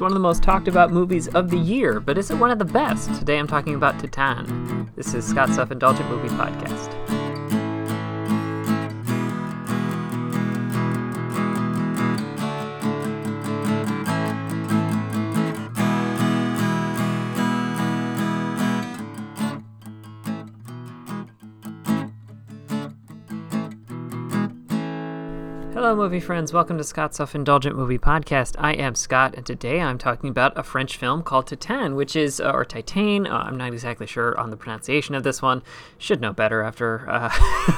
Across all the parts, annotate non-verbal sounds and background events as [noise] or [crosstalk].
It's one of the most talked about movies of the year, but is it one of the best? Today I'm talking about Titan. This is Scott's Self Indulgent Movie Podcast. Hello, movie friends. Welcome to Scott's Self Indulgent Movie Podcast. I am Scott, and today I'm talking about a French film called Titane, which is, uh, or Titane, uh, I'm not exactly sure on the pronunciation of this one. Should know better after uh,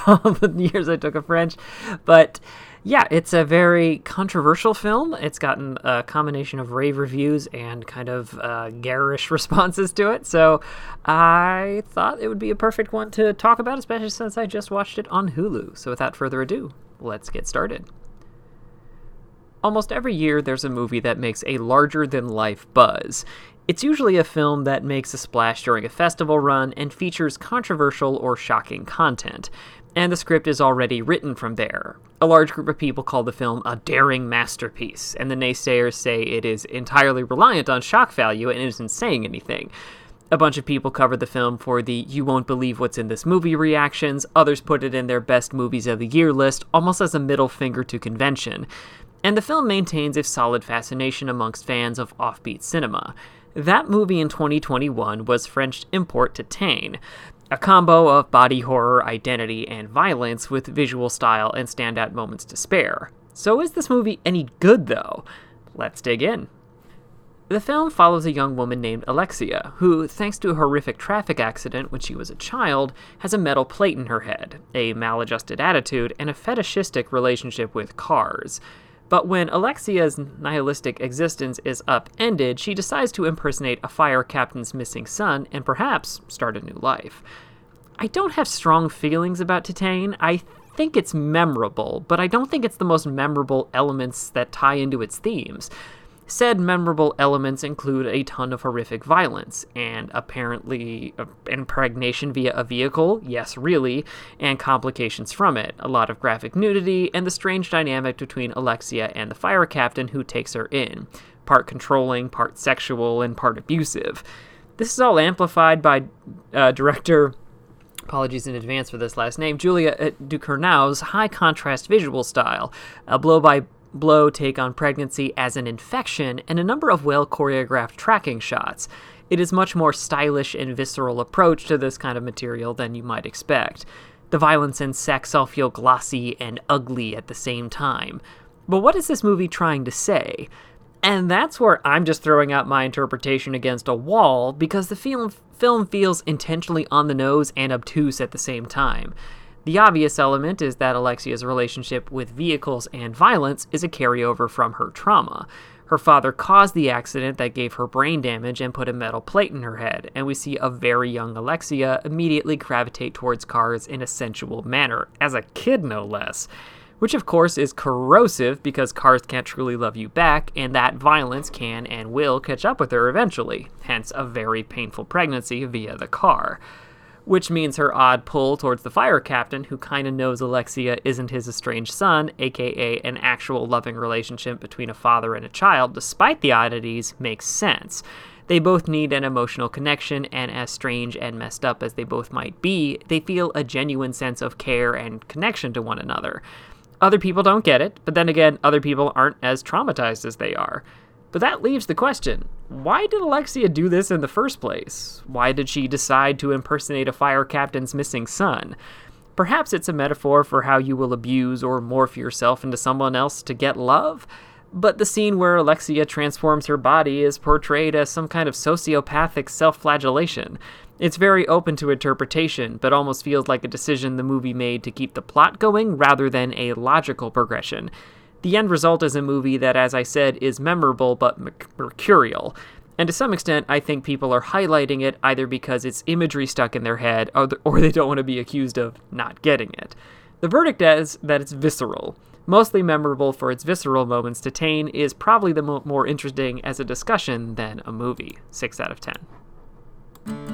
[laughs] all the years I took of French. But yeah, it's a very controversial film. It's gotten a combination of rave reviews and kind of uh, garish [laughs] responses to it. So I thought it would be a perfect one to talk about, especially since I just watched it on Hulu. So without further ado, let's get started. Almost every year, there's a movie that makes a larger than life buzz. It's usually a film that makes a splash during a festival run and features controversial or shocking content. And the script is already written from there. A large group of people call the film a daring masterpiece, and the naysayers say it is entirely reliant on shock value and isn't saying anything. A bunch of people covered the film for the you won't believe what's in this movie reactions, others put it in their best movies of the year list, almost as a middle finger to convention and the film maintains a solid fascination amongst fans of offbeat cinema. That movie in 2021 was French import Titane, a combo of body horror, identity, and violence with visual style and standout moments to spare. So is this movie any good though? Let's dig in. The film follows a young woman named Alexia, who, thanks to a horrific traffic accident when she was a child, has a metal plate in her head, a maladjusted attitude, and a fetishistic relationship with cars. But when Alexia's nihilistic existence is upended, she decides to impersonate a fire captain's missing son and perhaps start a new life. I don't have strong feelings about Titane. I think it's memorable, but I don't think it's the most memorable elements that tie into its themes. Said memorable elements include a ton of horrific violence, and apparently uh, impregnation via a vehicle, yes, really, and complications from it. A lot of graphic nudity, and the strange dynamic between Alexia and the fire captain who takes her in. Part controlling, part sexual, and part abusive. This is all amplified by uh, director apologies in advance for this last name, Julia uh, Ducournau's high contrast visual style, a blow by blow take on pregnancy as an infection, and a number of well choreographed tracking shots. It is much more stylish and visceral approach to this kind of material than you might expect. The violence and sex all feel glossy and ugly at the same time. But what is this movie trying to say? And that's where I'm just throwing out my interpretation against a wall because the film, film feels intentionally on the nose and obtuse at the same time. The obvious element is that Alexia's relationship with vehicles and violence is a carryover from her trauma. Her father caused the accident that gave her brain damage and put a metal plate in her head, and we see a very young Alexia immediately gravitate towards cars in a sensual manner, as a kid no less. Which, of course, is corrosive because cars can't truly love you back, and that violence can and will catch up with her eventually, hence, a very painful pregnancy via the car which means her odd pull towards the fire captain, who kind of knows Alexia isn't his estranged son, aka an actual loving relationship between a father and a child, despite the oddities, makes sense. They both need an emotional connection, and as strange and messed up as they both might be, they feel a genuine sense of care and connection to one another. Other people don't get it, but then again, other people aren't as traumatized as they are. But that leaves the question why did Alexia do this in the first place? Why did she decide to impersonate a fire captain's missing son? Perhaps it's a metaphor for how you will abuse or morph yourself into someone else to get love? But the scene where Alexia transforms her body is portrayed as some kind of sociopathic self flagellation. It's very open to interpretation, but almost feels like a decision the movie made to keep the plot going rather than a logical progression. The end result is a movie that, as I said, is memorable but mercurial. And to some extent, I think people are highlighting it either because it's imagery stuck in their head or, they don't want to be accused of not getting it. The verdict is that it's visceral. Mostly memorable for its visceral moments, Titane is probably the mo- more interesting as a discussion than a movie. 6 out of 10.